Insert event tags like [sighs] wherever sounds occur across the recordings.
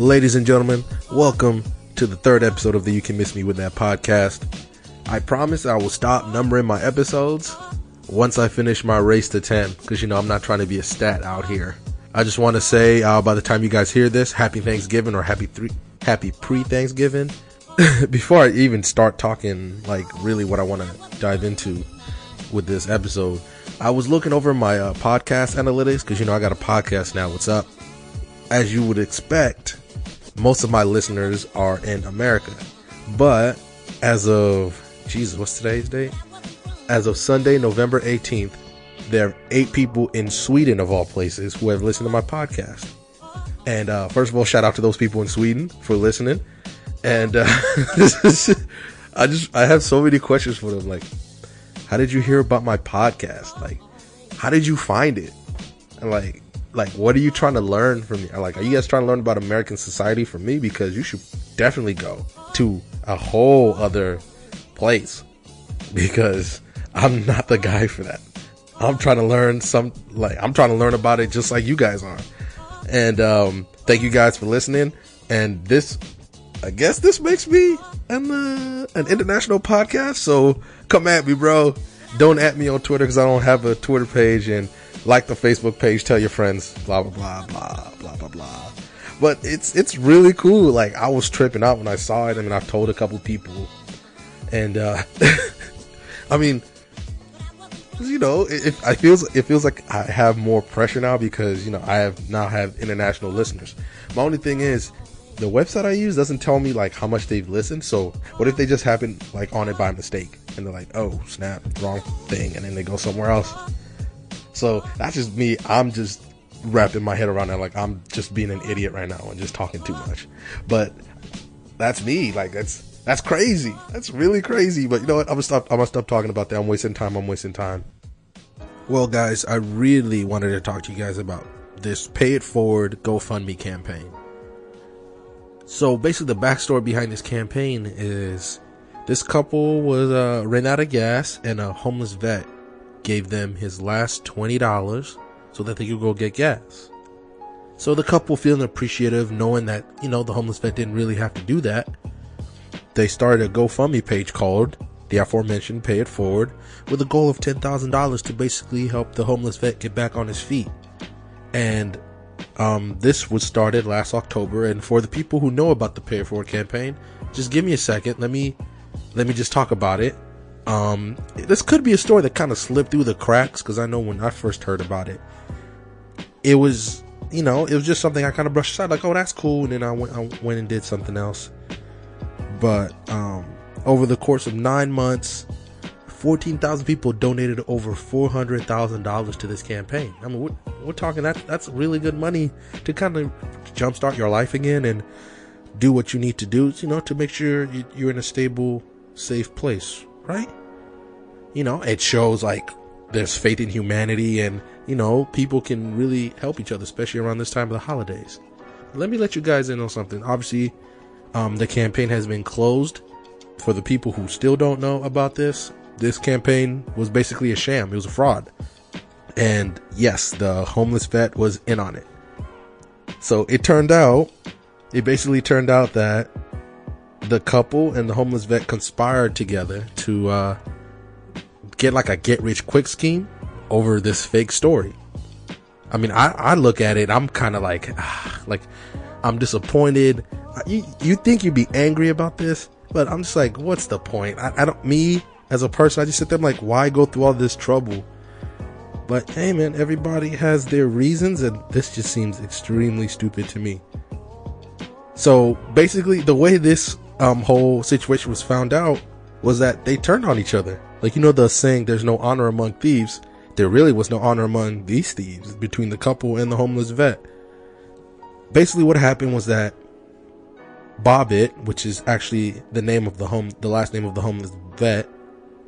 Ladies and gentlemen, welcome to the third episode of the You Can Miss Me With That podcast. I promise I will stop numbering my episodes once I finish my race to 10, because you know I'm not trying to be a stat out here. I just want to say, uh, by the time you guys hear this, happy Thanksgiving or happy three, happy pre-Thanksgiving. [laughs] Before I even start talking, like really what I want to dive into with this episode, I was looking over my uh, podcast analytics because you know I got a podcast now. What's up? As you would expect, most of my listeners are in America, but as of Jesus, what's today's date? As of Sunday, November 18th, there are eight people in Sweden, of all places, who have listened to my podcast. And uh, first of all, shout out to those people in Sweden for listening. And uh, [laughs] I just I have so many questions for them. Like, how did you hear about my podcast? Like, how did you find it? And like, like, what are you trying to learn from me? Like, are you guys trying to learn about American society from me? Because you should definitely go to a whole other place [laughs] because I'm not the guy for that. I'm trying to learn some, like, I'm trying to learn about it just like you guys are. And, um, thank you guys for listening. And this, I guess this makes me an, uh, an international podcast. So come at me, bro. Don't at me on Twitter because I don't have a Twitter page and like the Facebook page, tell your friends, blah, blah, blah, blah, blah, blah, blah. But it's, it's really cool. Like I was tripping out when I saw it. I mean, I've told a couple people and, uh, [laughs] I mean, you know, it, it, I feels it feels like I have more pressure now because you know I have now have international listeners. My only thing is the website I use doesn't tell me like how much they've listened. So what if they just happen like on it by mistake and they're like, oh snap, wrong thing, and then they go somewhere else. So that's just me. I'm just wrapping my head around that. Like I'm just being an idiot right now and just talking too much. But that's me. Like that's that's crazy. That's really crazy. But you know what? I'm gonna stop. I'm gonna stop talking about that. I'm wasting time. I'm wasting time. Well, guys, I really wanted to talk to you guys about this Pay It Forward GoFundMe campaign. So basically, the backstory behind this campaign is this couple was uh, ran out of gas, and a homeless vet gave them his last twenty dollars so that they could go get gas. So the couple feeling appreciative, knowing that you know the homeless vet didn't really have to do that, they started a GoFundMe page called the aforementioned Pay It Forward with a goal of $10,000 to basically help the homeless vet get back on his feet. And um, this was started last October. And for the people who know about the Pay It Forward campaign, just give me a second. Let me let me just talk about it. Um, this could be a story that kind of slipped through the cracks because I know when I first heard about it, it was you know it was just something I kind of brushed aside, like oh that's cool, and then I went I went and did something else. But um, over the course of nine months, 14,000 people donated over $400,000 to this campaign. I mean, we're, we're talking that that's really good money to kind of jumpstart your life again and do what you need to do, you know, to make sure you're in a stable, safe place, right? You know, it shows like there's faith in humanity and, you know, people can really help each other, especially around this time of the holidays. Let me let you guys in on something. Obviously, um, the campaign has been closed. For the people who still don't know about this, this campaign was basically a sham. It was a fraud. And yes, the homeless vet was in on it. So it turned out, it basically turned out that the couple and the homeless vet conspired together to uh, get like a get rich quick scheme over this fake story. I mean, I, I look at it, I'm kind of like, ah, like, I'm disappointed you you think you'd be angry about this, but I'm just like, what's the point? I, I don't me as a person, I just sit there I'm like, why go through all this trouble? But hey, man, everybody has their reasons, and this just seems extremely stupid to me. So basically, the way this um, whole situation was found out was that they turned on each other. Like you know the saying, "There's no honor among thieves." There really was no honor among these thieves between the couple and the homeless vet. Basically, what happened was that Bobbitt, which is actually the name of the home, the last name of the homeless vet,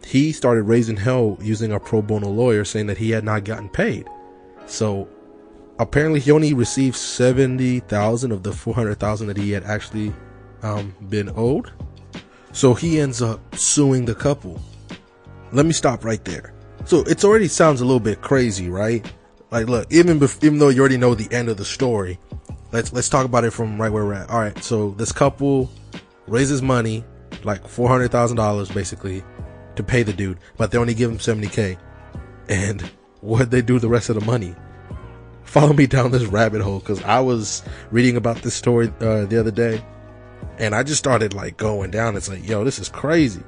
he started raising hell using a pro bono lawyer saying that he had not gotten paid. So apparently he only received 70,000 of the 400,000 that he had actually um, been owed. So he ends up suing the couple. Let me stop right there. So it already sounds a little bit crazy, right? Like, look, even bef- even though you already know the end of the story, let's let's talk about it from right where we're at. All right, so this couple raises money, like four hundred thousand dollars basically, to pay the dude, but they only give him seventy k. And [laughs] what they do the rest of the money? Follow me down this rabbit hole because I was reading about this story uh, the other day, and I just started like going down. It's like, yo, this is crazy.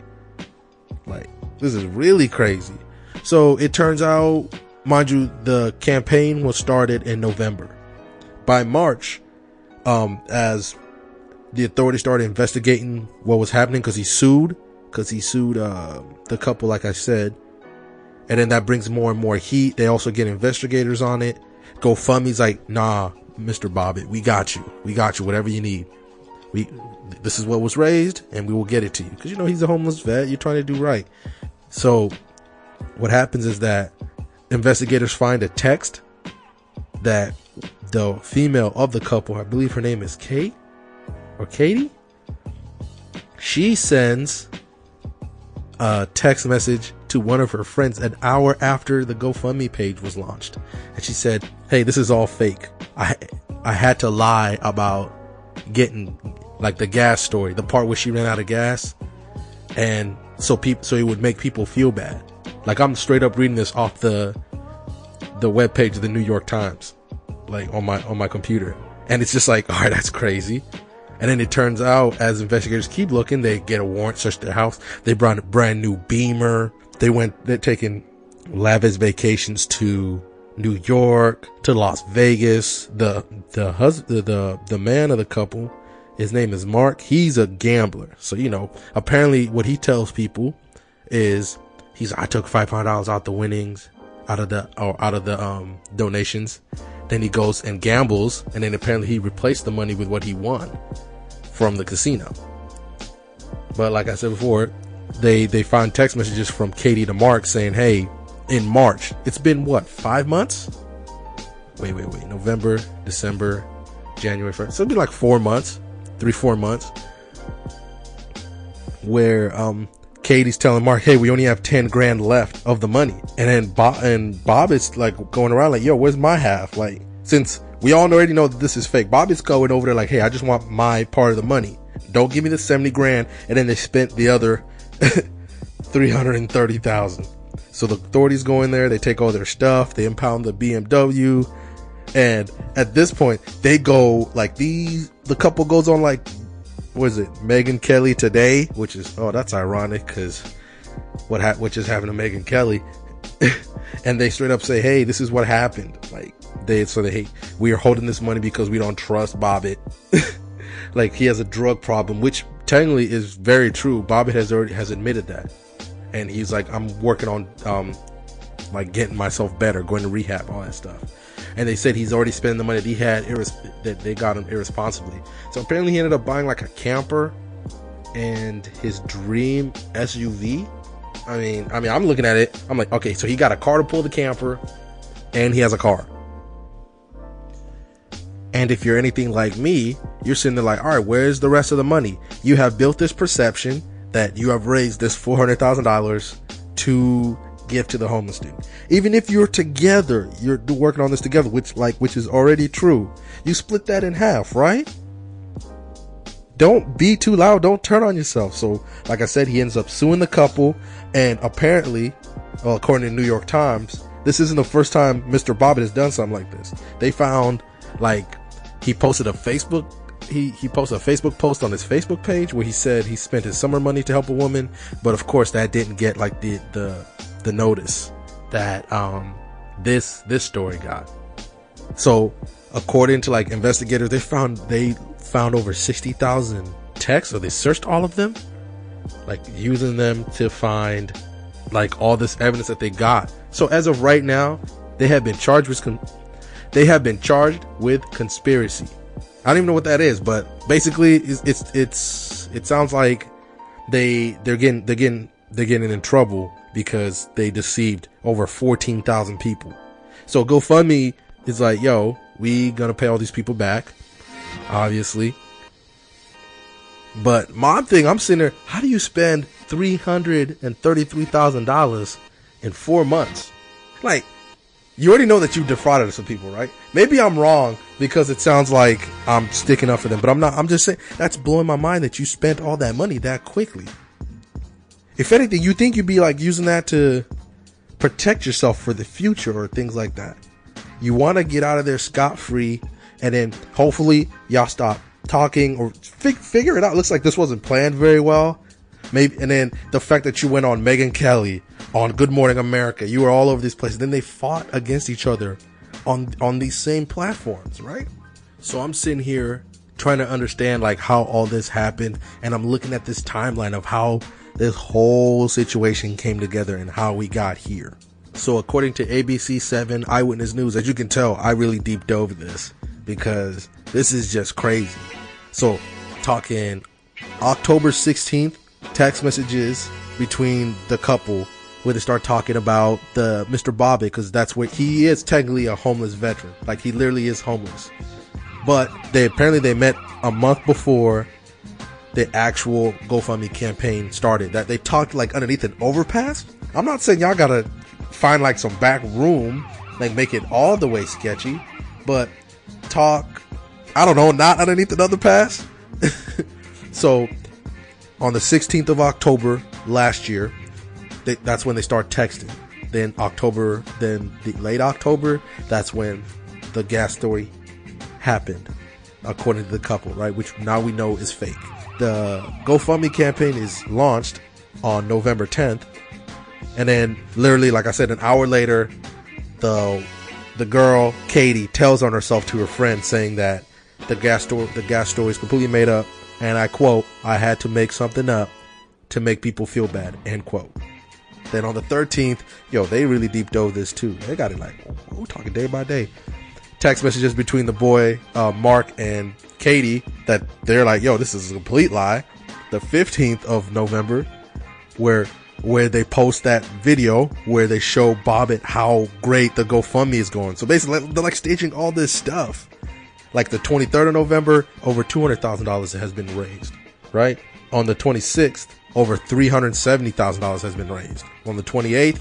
Like, this is really crazy. So it turns out, mind you, the campaign was started in November. By March, um, as the authorities started investigating what was happening because he sued, because he sued uh, the couple, like I said, and then that brings more and more heat. They also get investigators on it. GoFundMe's like, nah, Mr. Bobbitt, we got you. We got you. Whatever you need. We, this is what was raised and we will get it to you. Cause you know, he's a homeless vet. You're trying to do right. So what happens is that investigators find a text that the female of the couple, I believe her name is Kate or Katie, she sends a text message to one of her friends an hour after the GoFundMe page was launched. And she said, Hey, this is all fake. I, I had to lie about getting like the gas story, the part where she ran out of gas. And so people, so it would make people feel bad. Like I'm straight up reading this off the, the web page of the New York Times, like on my, on my computer. And it's just like, [laughs] all right, that's crazy. And then it turns out as investigators keep looking, they get a warrant, search their house. They brought a brand new Beamer. They went, they're taking lavish vacations to New York, to Las Vegas. The, the husband, the, the man of the couple, his name is Mark. He's a gambler. So, you know, apparently what he tells people is he's, I took $500 out the winnings, out of the, or out of the, um, donations. Then he goes and gambles. And then apparently he replaced the money with what he won from the casino. But like I said before, they, they find text messages from Katie to Mark saying, Hey, in March, it's been what, five months? Wait, wait, wait. November, December, January 1st. So it'd be like four months, three, four months where, um, Katie's telling Mark, "Hey, we only have ten grand left of the money," and then Bob and Bob is like going around like, "Yo, where's my half?" Like, since we all already know that this is fake, Bob is going over there like, "Hey, I just want my part of the money. Don't give me the seventy grand." And then they spent the other [laughs] three hundred and thirty thousand. So the authorities go in there, they take all their stuff, they impound the BMW, and at this point, they go like these. The couple goes on like was it Megyn Kelly today, which is oh that's ironic because what ha- just happened to Megyn Kelly, [laughs] and they straight up say, hey, this is what happened. Like they so they hey, we are holding this money because we don't trust Bobbitt. [laughs] like he has a drug problem, which technically is very true. Bobbitt has already has admitted that, and he's like, I'm working on um like getting myself better, going to rehab, all that stuff and they said he's already spending the money that he had that they got him irresponsibly. So apparently he ended up buying like a camper and his dream SUV. I mean, I mean, I'm looking at it. I'm like, okay, so he got a car to pull the camper, and he has a car. And if you're anything like me, you're sitting there like, all right, where's the rest of the money? You have built this perception that you have raised this four hundred thousand dollars to give to the homeless dude. Even if you're together, you're working on this together, which like which is already true. You split that in half, right? Don't be too loud. Don't turn on yourself. So, like I said, he ends up suing the couple, and apparently, well, according to New York Times, this isn't the first time Mr. Bobbitt has done something like this. They found like he posted a Facebook he he posted a Facebook post on his Facebook page where he said he spent his summer money to help a woman, but of course that didn't get like the the the notice that um this this story got. So according to like investigators, they found they found over sixty thousand texts, or they searched all of them, like using them to find like all this evidence that they got. So as of right now, they have been charged with con- they have been charged with conspiracy. I don't even know what that is, but basically it's it's, it's it sounds like they they're getting they're getting they're getting in trouble because they deceived over 14,000 people. So GoFundMe is like, yo, we gonna pay all these people back, obviously. But my thing, I'm sitting there, how do you spend $333,000 in four months? Like, you already know that you defrauded some people, right? Maybe I'm wrong because it sounds like I'm sticking up for them, but I'm not. I'm just saying that's blowing my mind that you spent all that money that quickly. If anything, you think you'd be like using that to protect yourself for the future or things like that. You want to get out of there scot free, and then hopefully y'all stop talking or fig- figure it out. looks like this wasn't planned very well. Maybe, and then the fact that you went on Megyn Kelly, on Good Morning America, you were all over these places. Then they fought against each other on on these same platforms, right? So I'm sitting here trying to understand like how all this happened, and I'm looking at this timeline of how this whole situation came together and how we got here. So according to ABC7 Eyewitness News, as you can tell, I really deep dove this because this is just crazy. So talking October 16th, text messages between the couple where they start talking about the Mr. Bobby because that's where he is technically a homeless veteran. Like he literally is homeless. But they apparently they met a month before the actual GoFundMe campaign started. That they talked like underneath an overpass. I'm not saying y'all gotta find like some back room, like make it all the way sketchy, but talk. I don't know, not underneath another pass. [laughs] so on the 16th of October last year, they, that's when they start texting. Then October, then the late October, that's when the gas story happened, according to the couple, right? Which now we know is fake. The GoFundMe campaign is launched on November 10th, and then literally, like I said, an hour later, the the girl Katie tells on herself to her friend, saying that the gas story the gas story is completely made up and I quote, I had to make something up to make people feel bad, end quote. Then on the 13th, yo, they really deep dove this too. They got it like, we're talking day by day. Text messages between the boy, uh, Mark, and Katie that they're like, yo, this is a complete lie. The 15th of November, where where they post that video where they show Bobbitt how great the GoFundMe is going. So basically, they're like staging all this stuff like the 23rd of November, over $200,000 has been raised, right? On the 26th, over $370,000 has been raised. On the 28th,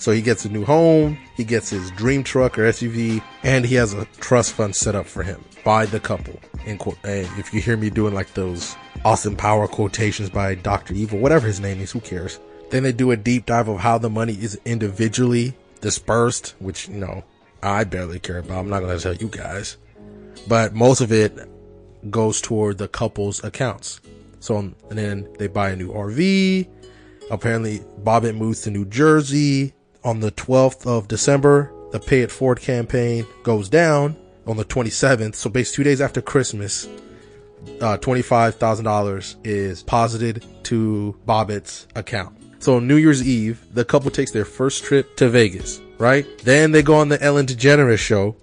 so he gets a new home, he gets his dream truck or SUV, and he has a trust fund set up for him by the couple. In quote, hey, if you hear me doing like those Austin Power quotations by Dr. Evil, whatever his name is, who cares? Then they do a deep dive of how the money is individually dispersed, which, you know, I barely care about. I'm not going to tell you guys but most of it goes toward the couple's accounts. So, and then they buy a new RV. Apparently, Bobbitt moves to New Jersey on the 12th of December. The Pay It Forward campaign goes down on the 27th. So, basically, two days after Christmas, uh, $25,000 is posited to Bobbitt's account. So, on New Year's Eve, the couple takes their first trip to Vegas, right? Then they go on the Ellen DeGeneres show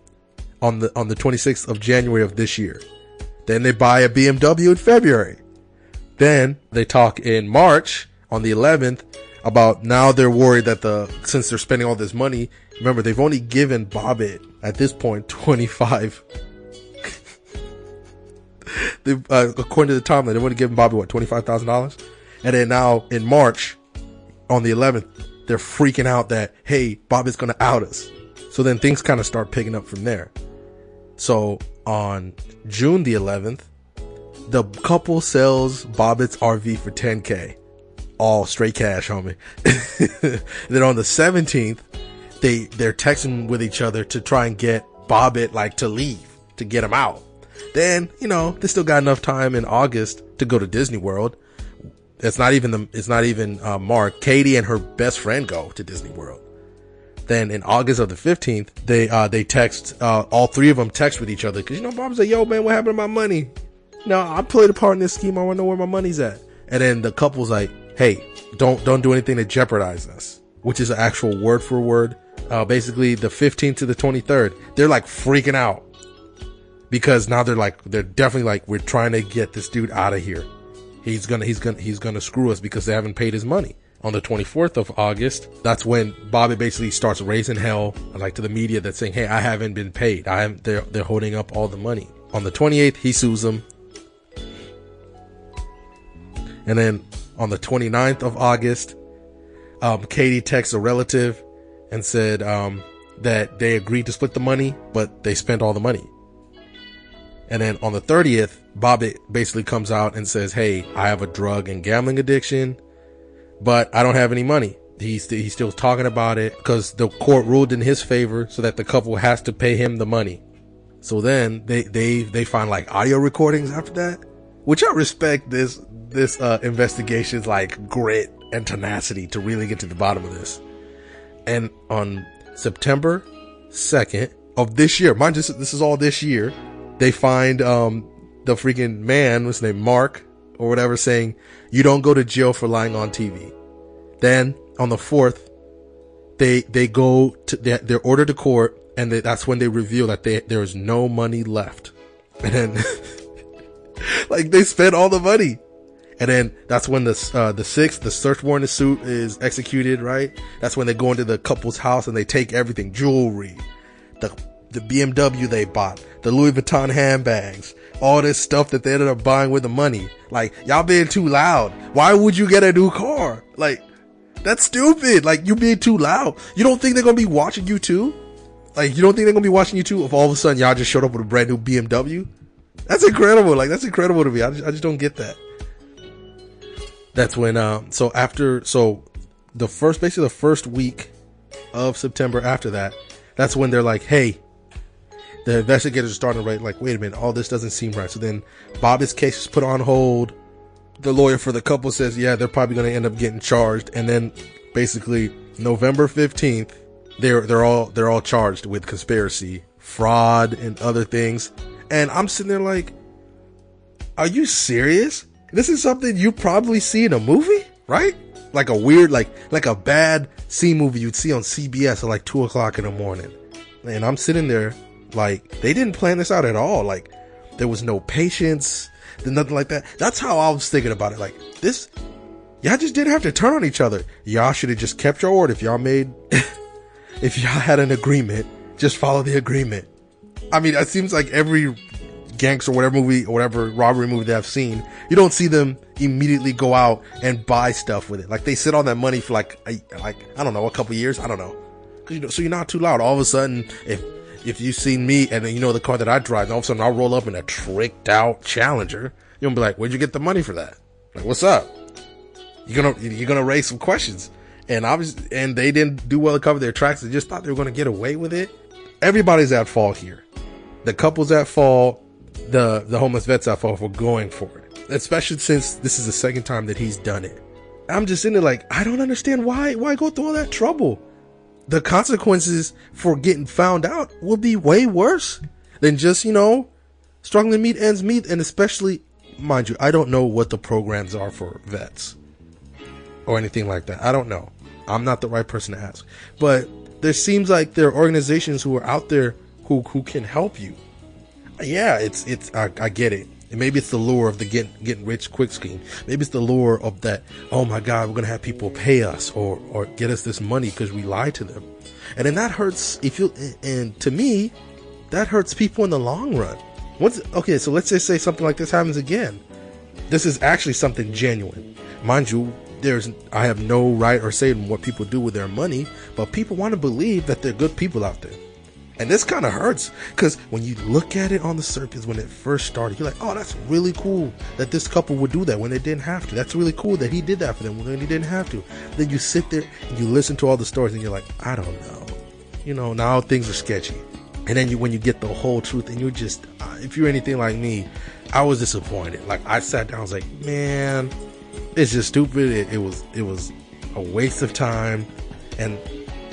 on the on the 26th of January of this year. Then they buy a BMW in February. Then they talk in March on the 11th about now they're worried that the since they're spending all this money. Remember, they've only given Bobbitt at this point [laughs] 25. they, uh, according to the timeline, they want to give Bobby what twenty five thousand dollars, and then now in March, on the 11th, they're freaking out that hey, Bobbitt's going to out us. So then things kind of start picking up from there. So on June the 11th, the couple sells Bobbitt's RV for 10k. All straight cash, homie. [laughs] then on the 17th, they, they're texting with each other to try and get Bobbitt like to leave, to get him out. Then, you know, they still got enough time in August to go to Disney World. It's not even the, it's not even, uh, Mark. Katie and her best friend go to Disney World. Then in August of the 15th, they, uh, they text, uh, all three of them text with each other. Cause you know, Bob's like, yo, man, what happened to my money? No, I played a part in this scheme. I want to know where my money's at. And then the couple's like, hey, don't, don't do anything to jeopardize us, which is an actual word for word. Uh, basically the 15th to the 23rd, they're like freaking out because now they're like, they're definitely like, we're trying to get this dude out of here. He's gonna, he's gonna, he's gonna screw us because they haven't paid his money on the 24th of August, that's when Bobby basically starts raising hell, like to the media that's saying, Hey, I haven't been paid. I am they're, they're holding up all the money. On the 28th, he sues them. And then on the 29th of August, um, Katie texts a relative and said, um, that they agreed to split the money, but they spent all the money. And then on the 30th, Bobbitt basically comes out and says, Hey, I have a drug and gambling addiction, but I don't have any money. He's, he's still talking about it because the court ruled in his favor so that the couple has to pay him the money. So then they, they, they find like audio recordings after that, which I respect this, this, uh, investigation's like grit and tenacity to really get to the bottom of this. And on September 2nd of this year, mind this, this is all this year, they find, um, the freaking man, what's his name, Mark or whatever, saying, you don't go to jail for lying on TV. Then on the 4th, they, they go to, they're, they're ordered to court and they, that's when they reveal that they, there is no money left. [laughs] And then, [laughs] like they spent all the money. And then that's when the uh, the sixth, the search warrant is suit is executed, right? That's when they go into the couple's house and they take everything, jewelry, the the BMW they bought, the Louis Vuitton handbags, all this stuff that they ended up buying with the money. Like y'all being too loud. Why would you get a new car? Like that's stupid. Like you being too loud. You don't think they're gonna be watching you too? Like you don't think they're gonna be watching you too? If all of a sudden y'all just showed up with a brand new BMW? That's incredible. Like that's incredible to me. I just, I just don't get that that's when um so after so the first basically the first week of September after that, that's when they're like, hey, the investigators are starting to write like, wait a minute, all this doesn't seem right. So then Bobby's case is put on hold. The lawyer for the couple says, yeah, they're probably going to end up getting charged. And then basically November 15th, they're, they're all, they're all charged with conspiracy, fraud and other things. And I'm sitting there like, are you serious? This is something you probably see in a movie, right? Like a weird, like, like a bad C movie you'd see on CBS at like two o'clock in the morning. And I'm sitting there like, they didn't plan this out at all. Like, there was no patience, nothing like that. That's how I was thinking about it. Like, this, y'all just didn't have to turn on each other. Y'all should have just kept your word. If y'all made, [laughs] if y'all had an agreement, just follow the agreement. I mean, it seems like every gangster, or whatever movie or whatever robbery movie they have seen, you don't see them immediately go out and buy stuff with it. Like they sit on that money for like, a, like I don't know, a couple years. I don't know. You know, so you're not too loud. All of a sudden, if if you see me and you know the car that I drive, all of a sudden I'll roll up in a tricked out Challenger. Gonna be like, "Where'd you get the money for that?" Like, what's up? You're gonna you're gonna raise some questions. And obviously, and they didn't do well to cover their tracks. They just thought they were gonna get away with it. Everybody's at fault here. The couple's at fault the the homeless vets I off for going for it, especially since this is the second time that he's done it. I'm just in there like I don't understand why why go through all that trouble. The consequences for getting found out will be way worse than just you know struggling to meet ends meet, and especially mind you, I don't know what the programs are for vets or anything like that. I don't know. I'm not the right person to ask, but there seems like there are organizations who are out there who who can help you yeah, it's it's I, I get it. And maybe it's the lure of the getting getting rich quick scheme. Maybe it's the lure of that. Oh my God, we're gonna have people pay us or or get us this money because we lied to them, and then that hurts. If you and to me, that hurts people in the long run. Once okay, so let's just say something like this happens again. This is actually something genuine, mind you. There's I have no right or say in what people do with their money, but people want to believe that they're good people out there. And this kind of hurts because when you look at it on the surface when it first started, you're like, oh, that's really cool that this couple would do that when they didn't have to. That's really cool that he did that for them when he didn't have to. Then you sit there and you listen to all the stories and you're like, I don't know. You know, now things are sketchy. And then you, when you get the whole truth and you're just, uh, if you're anything like me, I was disappointed. Like I sat down, I was like, man, it's just stupid. It, it was, it was a waste of time. And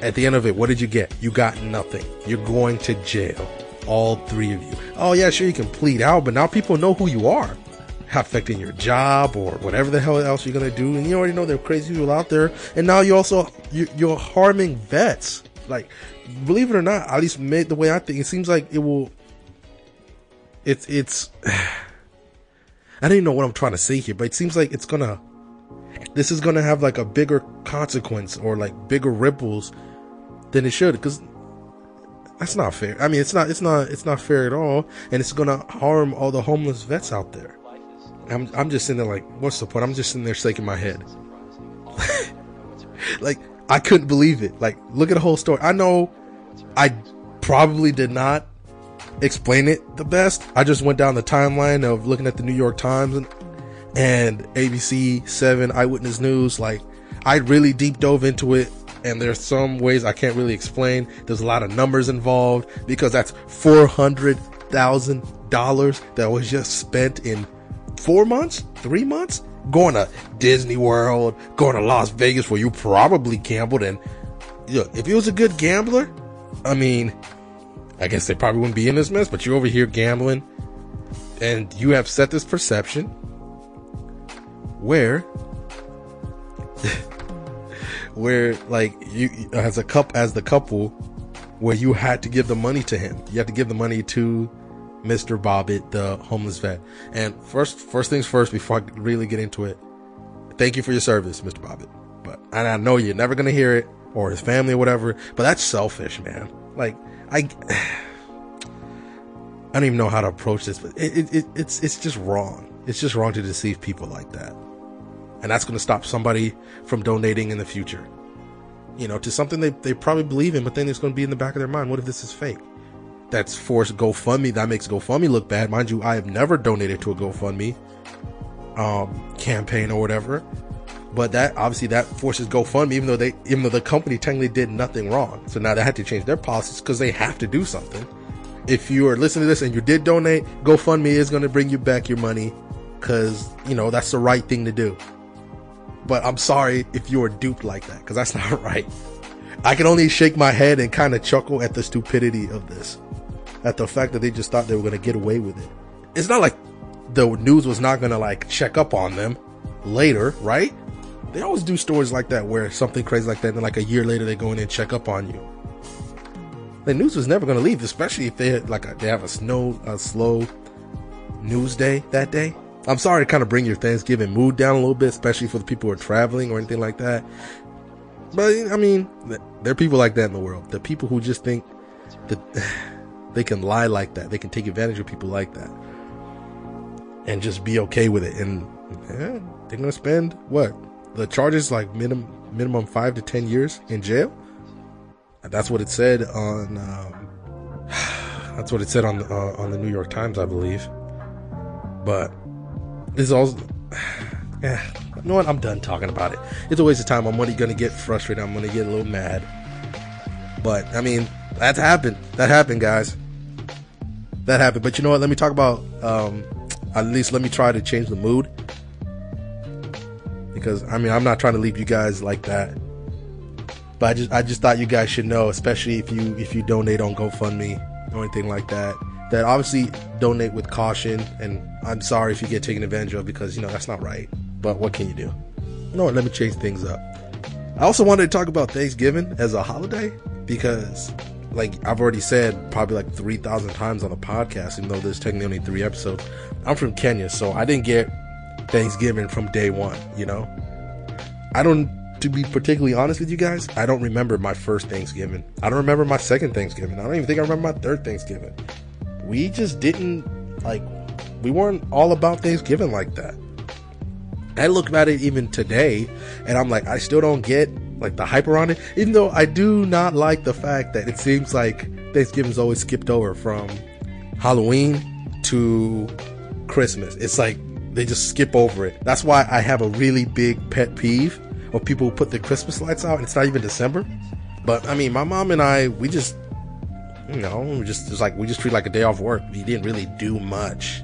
at the end of it, what did you get? You got nothing. You're going to jail. All three of you. Oh, yeah, sure, you can plead out, but now people know who you are. Affecting your job or whatever the hell else you're going to do. And you already know there are crazy people out there. And now you also, you're harming vets. Like, believe it or not, at least made the way I think, it seems like it will. It's, it's. [sighs] I don't even know what I'm trying to say here, but it seems like it's gonna this is to have like a bigger consequence or like bigger ripples than it should because that's not fair. I mean, it's not, it's not, it's not fair at all, and it's gonna harm all the homeless vets out there. I'm, I'm just sitting there like, what's the point? I'm just sitting there shaking my head. [laughs] like, I couldn't believe it. Like, look at the whole story. I know I probably did not explain it the best. I just went down the timeline of looking at the New York Times and, and ABC 7 Eyewitness News. Like, I really deep dove into it, and there's some ways I can't really explain. There's a lot of numbers involved because that's $400,000 that was just spent in four months, three months, going to Disney World, going to Las Vegas where you probably gambled. And look, if he was a good gambler, I mean, I guess they probably wouldn't be in this mess, but you're over here gambling and you have set this perception where [laughs] where like you as a cup as the couple where you had to give the money to him. You had to give the money to Mr. Bobbitt, the homeless vet. And first first things first before I really get into it, thank you for your service, Mr. Bobbitt. But and I know you're never gonna hear it or his family or whatever, but that's selfish, man. Like I [sighs] I don't even know how to approach this, but it, it, it, it's it's just wrong. It's just wrong to deceive people like that, and that's going to stop somebody from donating in the future. You know, to something they they probably believe in, but then it's going to be in the back of their mind. What if this is fake? That's forced GoFundMe. That makes GoFundMe look bad, mind you. I have never donated to a GoFundMe um, campaign or whatever, but that obviously that forces GoFundMe, even though they even though the company technically did nothing wrong. So now they had to change their policies because they have to do something if you are listening to this and you did donate, GoFundMe is going to bring you back your money because, you know, that's the right thing to do. But I'm sorry if you were duped like that because that's [laughs] not right. I can only shake my head and kind of chuckle at the stupidity of this, at the fact that they just thought they were going to get away with it. It's not like the news was not going to like check up on them later, right? They always do stories like that where something crazy like that, and then like a year later they go in and check up on you the news was never going to leave, especially if they had like a, they have a snow a slow news day that day. I'm sorry to kind of bring your Thanksgiving mood down a little bit, especially for the people who are traveling or anything like that. But I mean, there are people like that in the world. The people who just think that [sighs] they can lie like that, they can take advantage of people like that, and just be okay with it. And yeah, they're gonna spend what the charges like minimum minimum five to ten years in jail. That's what it said on. Um, [sighs] that's what it said on uh, on the New York Times, I believe. But this is also. [sighs] Yeah, you know what? I'm done talking about it. It's a waste of time. I'm only gonna get frustrated. I'm gonna get a little mad. But I mean, that's happened. That happened, guys. That happened. But you know what? Let me talk about. Um, at least let me try to change the mood. Because I mean, I'm not trying to leave you guys like that. But I just I just thought you guys should know, especially if you if you donate on GoFundMe or anything like that, that obviously donate with caution. And I'm sorry if you get taken advantage of because you know that's not right. But what can you do? What? Let me change things up. I also wanted to talk about Thanksgiving as a holiday because, like I've already said, probably like three thousand times on the podcast, even though there's technically only three episodes. I'm from Kenya, so I didn't get Thanksgiving from day one. You know, I don't to be particularly honest with you guys, I don't remember my first Thanksgiving. I don't remember my second Thanksgiving. I don't even think I remember my third Thanksgiving. We just didn't like we weren't all about Thanksgiving like that. I look at it even today and I'm like I still don't get like the hype around it even though I do not like the fact that it seems like Thanksgiving's always skipped over from Halloween to Christmas. It's like they just skip over it. That's why I have a really big pet peeve of people put their Christmas lights out and it's not even December. But I mean, my mom and I, we just, you know, we just it's like we just treat like a day off work. We didn't really do much.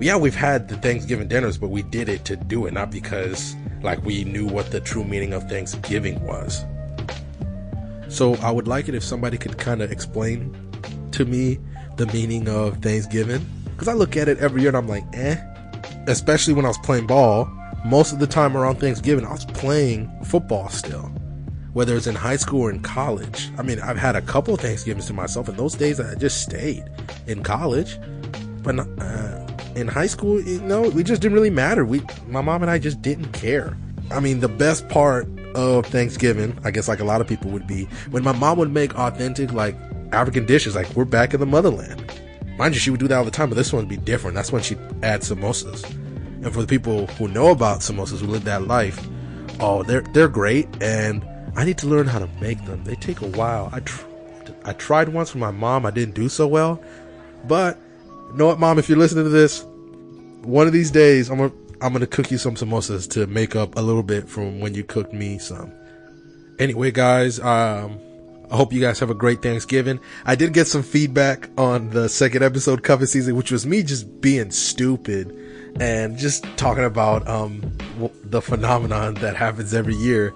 Yeah, we've had the Thanksgiving dinners, but we did it to do it, not because like we knew what the true meaning of Thanksgiving was. So I would like it if somebody could kind of explain to me the meaning of Thanksgiving, because I look at it every year and I'm like, eh. Especially when I was playing ball most of the time around Thanksgiving, I was playing football still, whether it's in high school or in college. I mean, I've had a couple Thanksgivings to myself, and those days I just stayed in college, but uh, in high school, you know, we just didn't really matter. We, my mom and I, just didn't care. I mean, the best part of Thanksgiving, I guess, like a lot of people would be when my mom would make authentic, like African dishes, like we're back in the motherland. Mind you, she would do that all the time, but this one would be different. That's when she'd add samosas and for the people who know about samosas who live that life, oh, they're they're great, and I need to learn how to make them. They take a while. I tr- I tried once with my mom. I didn't do so well. But know what, mom? If you're listening to this, one of these days I'm gonna I'm gonna cook you some samosas to make up a little bit from when you cooked me some. Anyway, guys, um, I hope you guys have a great Thanksgiving. I did get some feedback on the second episode cuffing season, which was me just being stupid and just talking about um the phenomenon that happens every year.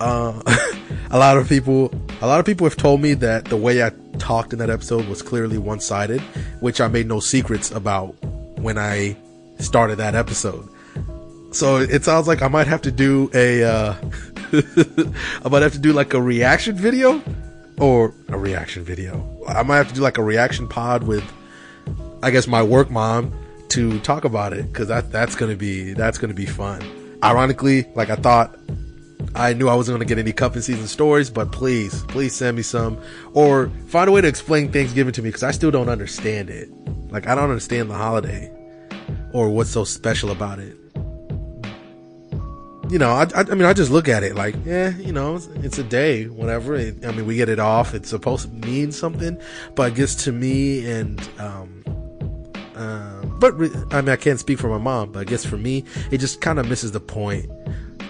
Uh, [laughs] a lot of people, a lot of people have told me that the way I talked in that episode was clearly one-sided, which I made no secrets about when I started that episode. So it sounds like I might have to do a, uh, [laughs] I might have to do like a reaction video or a reaction video. I might have to do like a reaction pod with, I guess, my work mom to talk about it because that that's gonna be that's gonna be fun. Ironically, like I thought I knew I wasn't going to get any cuffing season stories, but please, please send me some or find a way to explain Thanksgiving to me because I still don't understand it. Like, I don't understand the holiday or what's so special about it. You know, I, I, I mean, I just look at it like, yeah, you know, it's, it's a day, whatever. It, I mean, we get it off. It's supposed to mean something, but I guess to me and, um, uh, but I mean, I can't speak for my mom, but I guess for me, it just kind of misses the point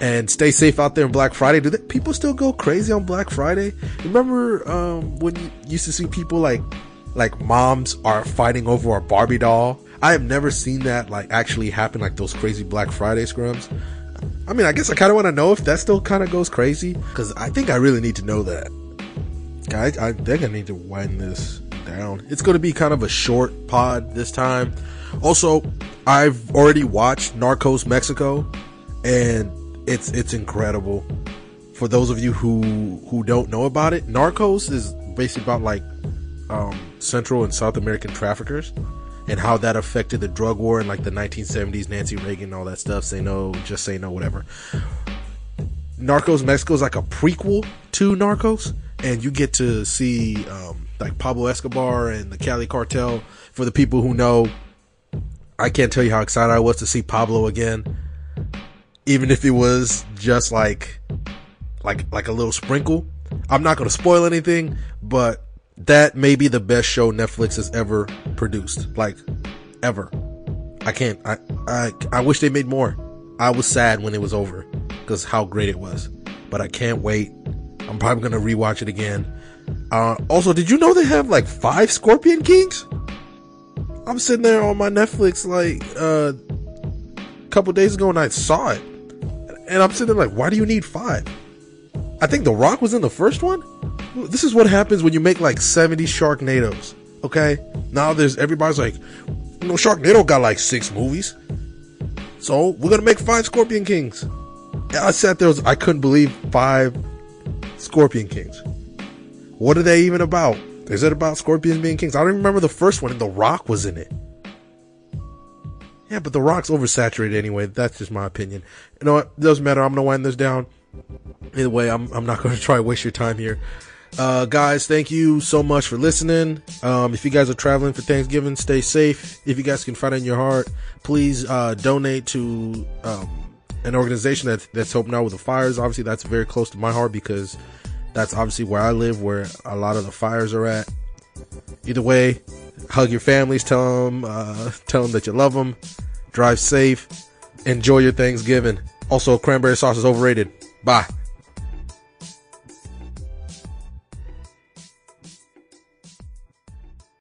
and stay safe out there on Black Friday. Do they, people still go crazy on Black Friday? Remember um, when you used to see people like like moms are fighting over a Barbie doll? I have never seen that like actually happen like those crazy Black Friday scrums. I mean, I guess I kind of want to know if that still kind of goes crazy because I think I really need to know that. Guys, I think I need to wind this down. It's going to be kind of a short pod this time. Also, I've already watched Narcos Mexico and it's it's incredible. For those of you who who don't know about it, Narcos is basically about like um, Central and South American traffickers and how that affected the drug war in like the 1970s, Nancy Reagan, all that stuff. Say no, just say no, whatever. Narcos Mexico is like a prequel to Narcos, and you get to see um, like Pablo Escobar and the Cali cartel. For the people who know, I can't tell you how excited I was to see Pablo again even if it was just like like like a little sprinkle. I'm not going to spoil anything, but that may be the best show Netflix has ever produced, like ever. I can't. I I I wish they made more. I was sad when it was over because how great it was, but I can't wait. I'm probably gonna rewatch it again. Uh, also, did you know they have like five Scorpion Kings? I'm sitting there on my Netflix like uh, a couple days ago and I saw it. And I'm sitting there like, why do you need five? I think The Rock was in the first one. This is what happens when you make like 70 Sharknadoes. Okay? Now there's everybody's like, you know, Sharknado got like six movies. So we're gonna make five Scorpion Kings. And I sat there, I couldn't believe five Scorpion Kings. What are they even about? Is it about scorpions being kings? I don't remember the first one, and The Rock was in it. Yeah, but The Rock's oversaturated anyway. That's just my opinion. You know what? It doesn't matter. I'm gonna wind this down. Either way, I'm I'm not [laughs] gonna try to waste your time here. Uh, guys, thank you so much for listening. Um, if you guys are traveling for Thanksgiving, stay safe. If you guys can find it in your heart, please uh, donate to um, an organization that, that's helping out with the fires. Obviously, that's very close to my heart because that's obviously where I live, where a lot of the fires are at. Either way, hug your families, tell them, uh, tell them that you love them, drive safe, enjoy your Thanksgiving. Also, cranberry sauce is overrated. Bye.